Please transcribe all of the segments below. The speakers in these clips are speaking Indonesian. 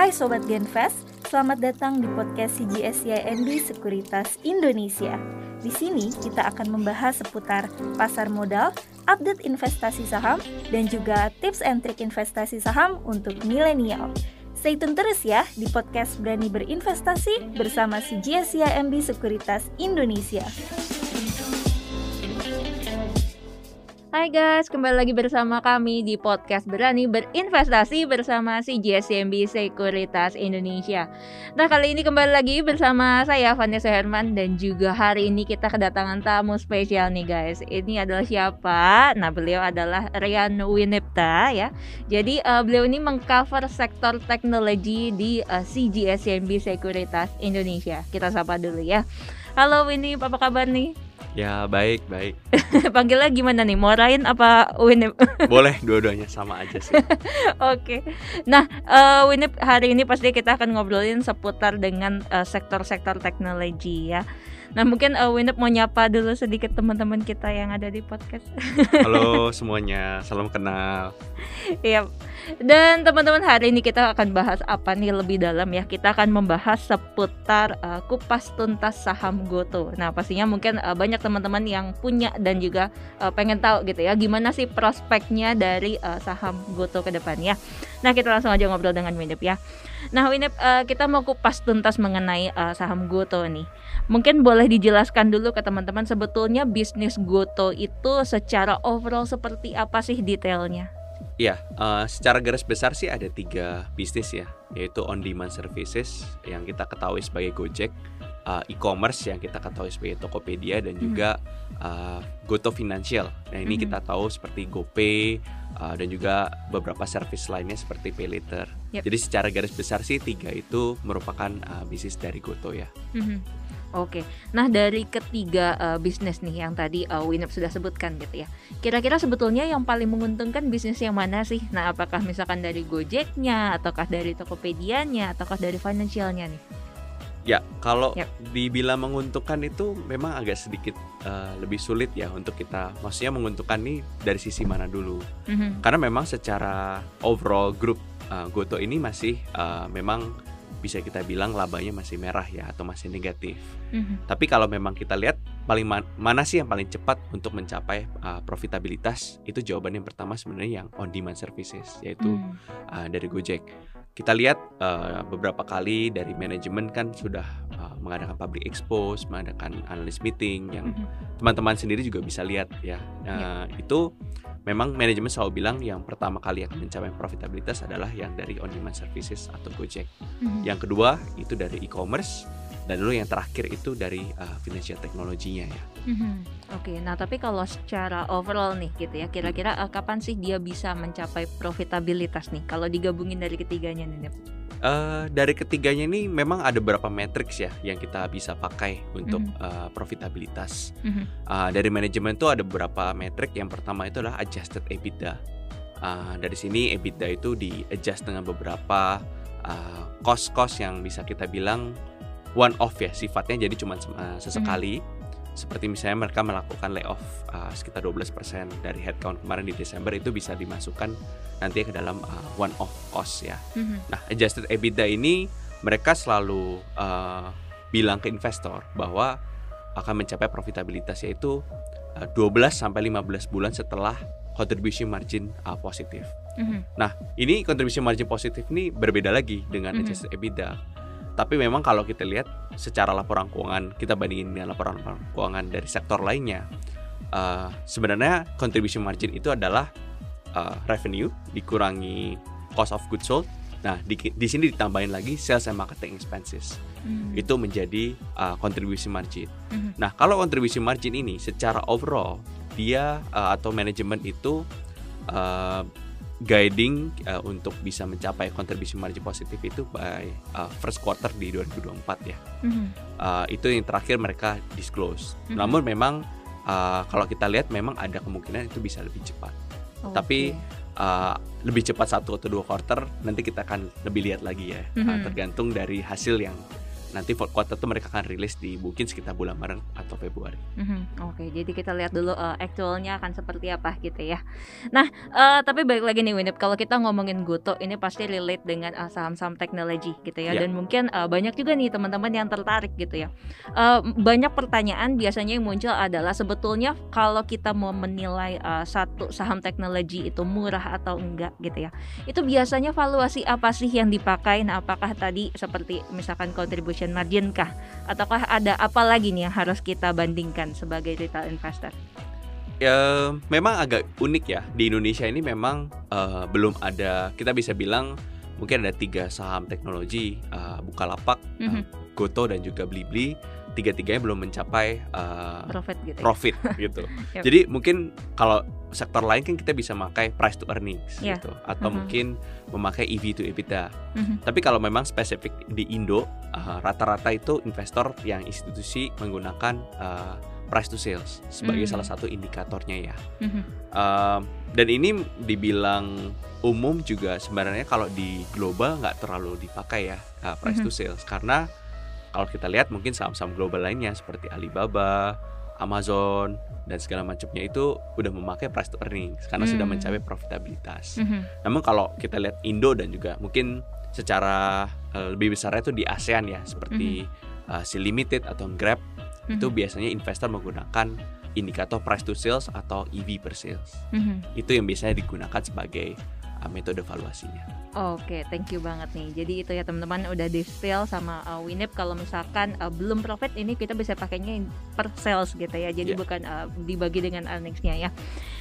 Hai Sobat Genfest, selamat datang di podcast CGSCIMB Sekuritas Indonesia. Di sini kita akan membahas seputar pasar modal, update investasi saham, dan juga tips and trik investasi saham untuk milenial. Stay tune terus ya di podcast Berani Berinvestasi bersama CGSCIMB Sekuritas Indonesia. Hai guys, kembali lagi bersama kami di podcast Berani Berinvestasi bersama si JSMB Sekuritas Indonesia. Nah, kali ini kembali lagi bersama saya Vanessa Herman dan juga hari ini kita kedatangan tamu spesial nih guys. Ini adalah siapa? Nah, beliau adalah Rian Winipta ya. Jadi uh, beliau ini mengcover sektor teknologi di uh, CGSMB Sekuritas Indonesia. Kita sapa dulu ya. Halo Winnie, apa kabar nih? Ya baik baik. Panggilnya gimana nih? Morain apa Winip? Boleh dua-duanya sama aja sih. Oke. Okay. Nah uh, Winip hari ini pasti kita akan ngobrolin seputar dengan uh, sektor-sektor teknologi ya. Nah mungkin uh, Winep mau nyapa dulu sedikit teman-teman kita yang ada di podcast. Halo semuanya, salam kenal. Iya. Dan teman-teman hari ini kita akan bahas apa nih lebih dalam ya. Kita akan membahas seputar uh, kupas tuntas saham Goto. Nah pastinya mungkin uh, banyak teman-teman yang punya dan juga uh, pengen tahu gitu ya gimana sih prospeknya dari uh, saham Goto ke depannya. Nah kita langsung aja ngobrol dengan Winep ya. Nah Winep uh, kita mau kupas tuntas mengenai uh, saham Goto nih. Mungkin boleh dijelaskan dulu ke teman-teman sebetulnya bisnis Goto itu secara overall seperti apa sih detailnya? Iya, uh, secara garis besar sih ada tiga bisnis ya, yaitu on demand services yang kita ketahui sebagai Gojek, uh, e-commerce yang kita ketahui sebagai Tokopedia dan hmm. juga uh, Goto Financial. Nah ini hmm. kita tahu seperti GoPay uh, dan juga beberapa service lainnya seperti PayLater. Yep. Jadi secara garis besar sih tiga itu merupakan uh, bisnis dari Goto ya. Hmm. Oke, nah dari ketiga uh, bisnis nih yang tadi uh, Winep sudah sebutkan gitu ya, kira-kira sebetulnya yang paling menguntungkan bisnis yang mana sih? Nah, apakah misalkan dari Gojeknya, ataukah dari Tokopedia-nya, ataukah dari financialnya nih? Ya, kalau yep. dibilang menguntungkan itu memang agak sedikit uh, lebih sulit ya untuk kita, maksudnya menguntungkan nih dari sisi mana dulu? Mm-hmm. Karena memang secara overall grup uh, Goto ini masih uh, memang bisa kita bilang labanya masih merah ya atau masih negatif. Mm-hmm. Tapi kalau memang kita lihat paling man- mana sih yang paling cepat untuk mencapai uh, profitabilitas itu jawaban yang pertama sebenarnya yang on demand services yaitu mm. uh, dari Gojek. Kita lihat uh, beberapa kali dari manajemen kan sudah uh, mengadakan public expose, mengadakan analyst meeting yang mm-hmm. teman-teman sendiri juga bisa lihat ya. Uh, yeah. Itu memang manajemen selalu bilang yang pertama kali akan mencapai profitabilitas adalah yang dari on demand services atau Gojek. Mm-hmm. Yang kedua itu dari e-commerce dan dulu yang terakhir itu dari uh, financial teknologinya ya. Mm-hmm. Oke, okay, nah tapi kalau secara overall nih gitu ya, kira-kira uh, kapan sih dia bisa mencapai profitabilitas nih kalau digabungin dari ketiganya nih? Uh, dari ketiganya ini memang ada beberapa matriks ya yang kita bisa pakai untuk mm -hmm. uh, profitabilitas. Mm -hmm. uh, dari manajemen itu ada beberapa metrik. Yang pertama itu adalah adjusted EBITDA. Uh, dari sini EBITDA itu di adjust dengan beberapa cost-cost uh, yang bisa kita bilang one off ya sifatnya jadi cuma uh, sesekali. Mm -hmm seperti misalnya mereka melakukan layoff uh, sekitar 12% dari headcount kemarin di Desember itu bisa dimasukkan nanti ke dalam uh, one off cost ya. Mm-hmm. Nah, adjusted EBITDA ini mereka selalu uh, bilang ke investor bahwa akan mencapai profitabilitas yaitu uh, 12 sampai 15 bulan setelah contribution margin uh, positif. Mm-hmm. Nah, ini contribution margin positif ini berbeda lagi dengan mm-hmm. adjusted EBITDA tapi memang kalau kita lihat secara laporan keuangan kita bandingin dengan laporan keuangan dari sektor lainnya, uh, sebenarnya contribution margin itu adalah uh, revenue dikurangi cost of goods sold. Nah di, di sini ditambahin lagi sales and marketing expenses. Hmm. Itu menjadi uh, contribution margin. Hmm. Nah kalau contribution margin ini secara overall dia uh, atau manajemen itu uh, guiding uh, untuk bisa mencapai kontribusi margin positif itu by uh, first quarter di 2024 ya. Mm-hmm. Uh, itu yang terakhir mereka disclose. Mm-hmm. Namun memang uh, kalau kita lihat memang ada kemungkinan itu bisa lebih cepat. Okay. Tapi uh, lebih cepat satu atau dua quarter nanti kita akan lebih lihat lagi ya. Mm-hmm. Uh, tergantung dari hasil yang nanti fourth quarter tuh mereka akan rilis di mungkin sekitar bulan Maret atau Februari. Mm-hmm. Oke, okay, jadi kita lihat dulu uh, actualnya akan seperti apa gitu ya. Nah, uh, tapi balik lagi nih Winip, kalau kita ngomongin Goto ini pasti relate dengan uh, saham-saham teknologi gitu ya, yeah. dan mungkin uh, banyak juga nih teman-teman yang tertarik gitu ya. Uh, banyak pertanyaan biasanya yang muncul adalah sebetulnya kalau kita mau menilai uh, satu saham teknologi itu murah atau enggak gitu ya, itu biasanya valuasi apa sih yang dipakai? Nah, apakah tadi seperti misalkan contribution margin kah, ataukah ada apa lagi nih yang harus kita bandingkan sebagai retail investor? Ya, memang agak unik ya di Indonesia ini memang uh, belum ada kita bisa bilang mungkin ada tiga saham teknologi uh, Bukalapak, mm -hmm. uh, Goto dan juga Blibli tiga-tiganya belum mencapai uh, profit gitu. Ya? Profit gitu. yep. Jadi mungkin kalau sektor lain kan kita bisa memakai price to earnings yeah. gitu atau -huh. mungkin memakai EV to EBITDA. -huh. Tapi kalau memang spesifik di Indo rata-rata uh, itu investor yang institusi menggunakan uh, price to sales sebagai -huh. salah satu indikatornya ya. -huh. uh, dan ini dibilang umum juga sebenarnya kalau di global nggak terlalu dipakai ya uh, price -huh. to sales karena kalau kita lihat mungkin saham-saham global lainnya seperti Alibaba, Amazon dan segala macamnya itu udah memakai price to earnings karena hmm. sudah mencapai profitabilitas. Hmm. Namun kalau kita lihat Indo dan juga mungkin secara uh, lebih besarnya itu di ASEAN ya seperti hmm. uh, si Limited atau Grab hmm. itu biasanya investor menggunakan indikator price to sales atau EV per sales. Hmm. Itu yang biasanya digunakan sebagai uh, metode valuasinya. Oke, thank you banget nih. Jadi itu ya teman-teman udah di spill sama uh, Winip kalau misalkan uh, belum profit ini kita bisa pakainya per sales gitu ya. Jadi yeah. bukan uh, dibagi dengan earningsnya ya.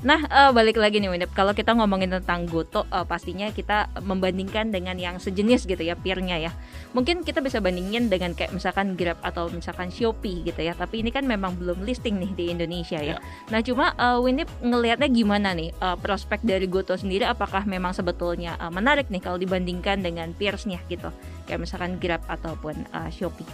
Nah, uh, balik lagi nih Winip, kalau kita ngomongin tentang Goto uh, pastinya kita membandingkan dengan yang sejenis gitu ya, peernya ya. Mungkin kita bisa bandingin dengan kayak misalkan Grab atau misalkan Shopee gitu ya. Tapi ini kan memang belum listing nih di Indonesia ya. Yeah. Nah, cuma uh, Winip ngelihatnya gimana nih uh, prospek dari Goto sendiri apakah memang sebetulnya uh, menarik nih kalau dibandingkan dengan peersnya gitu kayak misalkan Grab ataupun uh, Shopee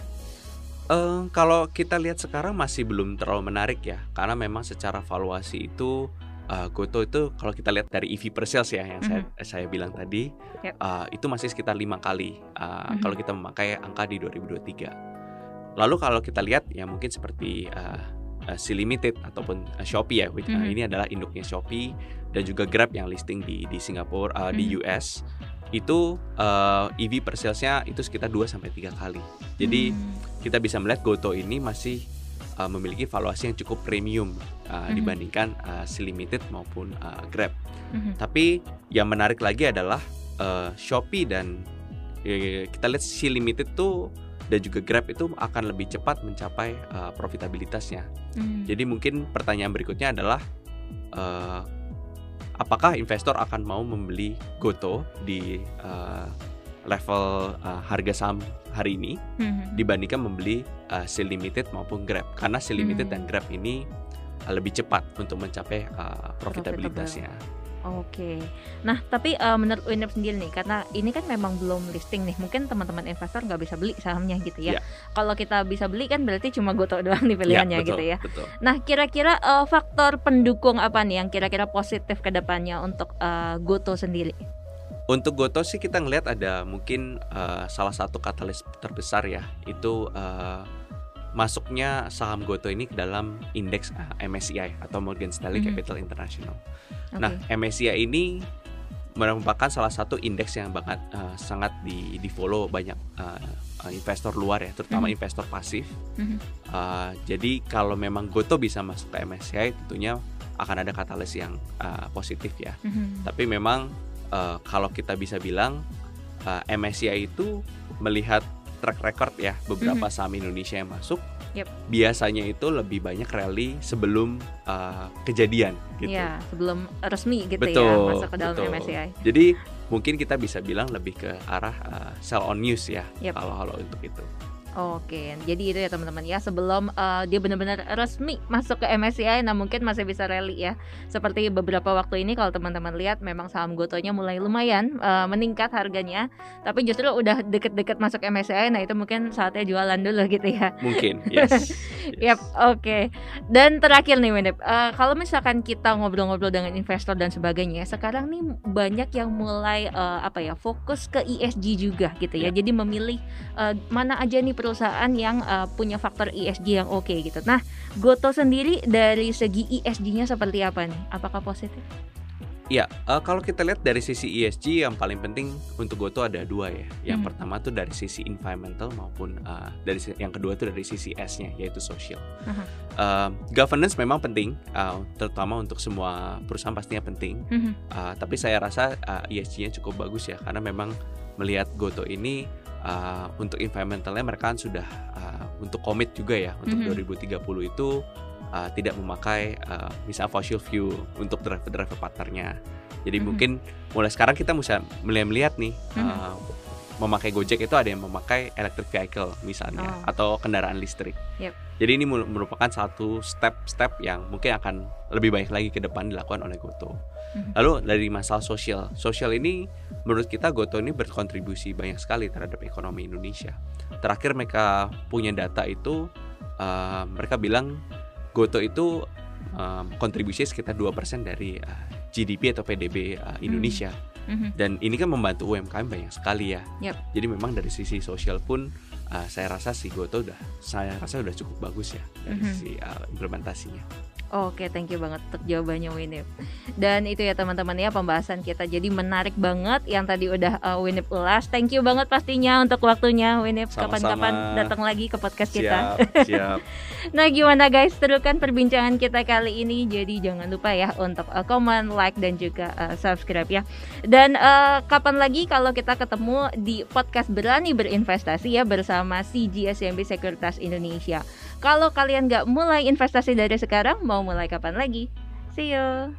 uh, kalau kita lihat sekarang masih belum terlalu menarik ya karena memang secara valuasi itu uh, Goto itu kalau kita lihat dari EV per sales ya yang mm -hmm. saya saya bilang tadi yep. uh, itu masih sekitar lima kali uh, mm -hmm. kalau kita memakai angka di 2023 lalu kalau kita lihat ya mungkin seperti uh, uh, si limited ataupun uh, Shopee ya which, mm -hmm. uh, mm-hmm. ini adalah induknya Shopee dan juga Grab yang listing di di Singapura uh, hmm. di US itu uh, EV per salesnya itu sekitar 2 sampai tiga kali. Jadi hmm. kita bisa melihat Goto ini masih uh, memiliki valuasi yang cukup premium uh, hmm. dibandingkan uh, si limited maupun uh, Grab. Hmm. Tapi yang menarik lagi adalah uh, Shopee dan uh, kita lihat si limited tuh dan juga Grab itu akan lebih cepat mencapai uh, profitabilitasnya. Hmm. Jadi mungkin pertanyaan berikutnya adalah uh, apakah investor akan mau membeli Goto di uh, level uh, harga saham hari ini mm-hmm. dibandingkan membeli uh, Seal Limited maupun Grab karena Seal Limited mm-hmm. dan Grab ini uh, lebih cepat untuk mencapai uh, profitabilitasnya. Oke. Nah, tapi uh, menurut Winner sendiri nih, karena ini kan memang belum listing nih, mungkin teman-teman investor nggak bisa beli sahamnya gitu ya. Yeah. Kalau kita bisa beli kan berarti cuma Goto doang nih pilihannya yeah, betul, gitu ya. Betul. Nah, kira-kira uh, faktor pendukung apa nih yang kira-kira positif ke depannya untuk uh, Goto sendiri? Untuk Goto sih kita ngelihat ada mungkin uh, salah satu katalis terbesar ya, itu uh, masuknya saham Goto ini ke dalam indeks uh, MSCI atau Morgan Stanley mm -hmm. Capital International. Okay. Nah, MSCI ini merupakan salah satu indeks yang banget uh, sangat di di follow banyak uh, investor luar ya, terutama mm -hmm. investor pasif. Mm -hmm. uh, jadi kalau memang Goto bisa masuk ke MSCI, tentunya akan ada katalis yang uh, positif ya. Mm -hmm. Tapi memang uh, kalau kita bisa bilang uh, MSCI itu melihat track record ya beberapa mm -hmm. saham Indonesia yang masuk Yep. Biasanya itu lebih banyak rally sebelum uh, kejadian gitu. Ya, sebelum resmi gitu ya, betul, ya masuk ke dalam betul. MSCI. Jadi mungkin kita bisa bilang lebih ke arah uh, sell on news ya yep. kalau kalau untuk itu. Oke, jadi itu ya teman-teman ya sebelum uh, dia benar-benar resmi masuk ke MSCI, nah mungkin masih bisa rally ya. Seperti beberapa waktu ini kalau teman-teman lihat memang saham Gotonya mulai lumayan uh, meningkat harganya, tapi justru udah deket-deket masuk MSCI, nah itu mungkin saatnya jualan dulu gitu ya. Mungkin, yes. yes. yep, oke. Okay. Dan terakhir nih Winip, uh, kalau misalkan kita ngobrol-ngobrol dengan investor dan sebagainya, sekarang nih banyak yang mulai uh, apa ya fokus ke ESG juga gitu ya. Yeah. Jadi memilih uh, mana aja nih perusahaan yang uh, punya faktor ESG yang oke okay, gitu. Nah, Goto sendiri dari segi ESG-nya seperti apa nih? Apakah positif? Ya, uh, kalau kita lihat dari sisi ESG yang paling penting untuk Goto ada dua ya. Yang hmm. pertama tuh dari sisi environmental maupun uh, dari yang kedua tuh dari sisi S-nya yaitu social. Uh-huh. Uh, governance memang penting, uh, terutama untuk semua perusahaan pastinya penting. Uh-huh. Uh, tapi saya rasa uh, ESG-nya cukup bagus ya karena memang melihat Goto ini uh, untuk environmentalnya mereka kan sudah uh, untuk komit juga ya untuk uh-huh. 2030 itu uh, tidak memakai uh, misalnya fossil fuel untuk driver-driver partnernya. Jadi mm -hmm. mungkin mulai sekarang kita bisa melihat-lihat nih mm -hmm. uh, memakai Gojek itu ada yang memakai electric vehicle misalnya oh. atau kendaraan listrik. Yep. Jadi ini merupakan satu step-step yang mungkin akan lebih baik lagi ke depan dilakukan oleh Goto. Mm-hmm. Lalu dari masalah sosial, sosial ini menurut kita Goto ini berkontribusi banyak sekali terhadap ekonomi Indonesia. Terakhir mereka punya data itu uh, mereka bilang Goto itu um, kontribusi sekitar 2% dari uh, GDP atau PDB uh, Indonesia. Mm -hmm. Dan ini kan membantu UMKM banyak sekali ya. Yep. Jadi memang dari sisi sosial pun uh, saya rasa si Goto udah saya rasa udah cukup bagus ya dari mm -hmm. sisi uh, implementasinya. Oke, thank you banget untuk jawabannya Winip. Dan itu ya teman-teman ya pembahasan kita. Jadi menarik banget yang tadi udah uh, Winip ulas. Thank you banget pastinya untuk waktunya Winip. Kapan-kapan datang lagi ke podcast siap, kita. Siap. nah, gimana guys? Terukan perbincangan kita kali ini. Jadi jangan lupa ya untuk uh, comment, like dan juga uh, subscribe ya. Dan uh, kapan lagi kalau kita ketemu di podcast Berani Berinvestasi ya bersama CGSMB Sekuritas Indonesia. Kalau kalian nggak mulai investasi dari sekarang, mau mulai kapan lagi? See you!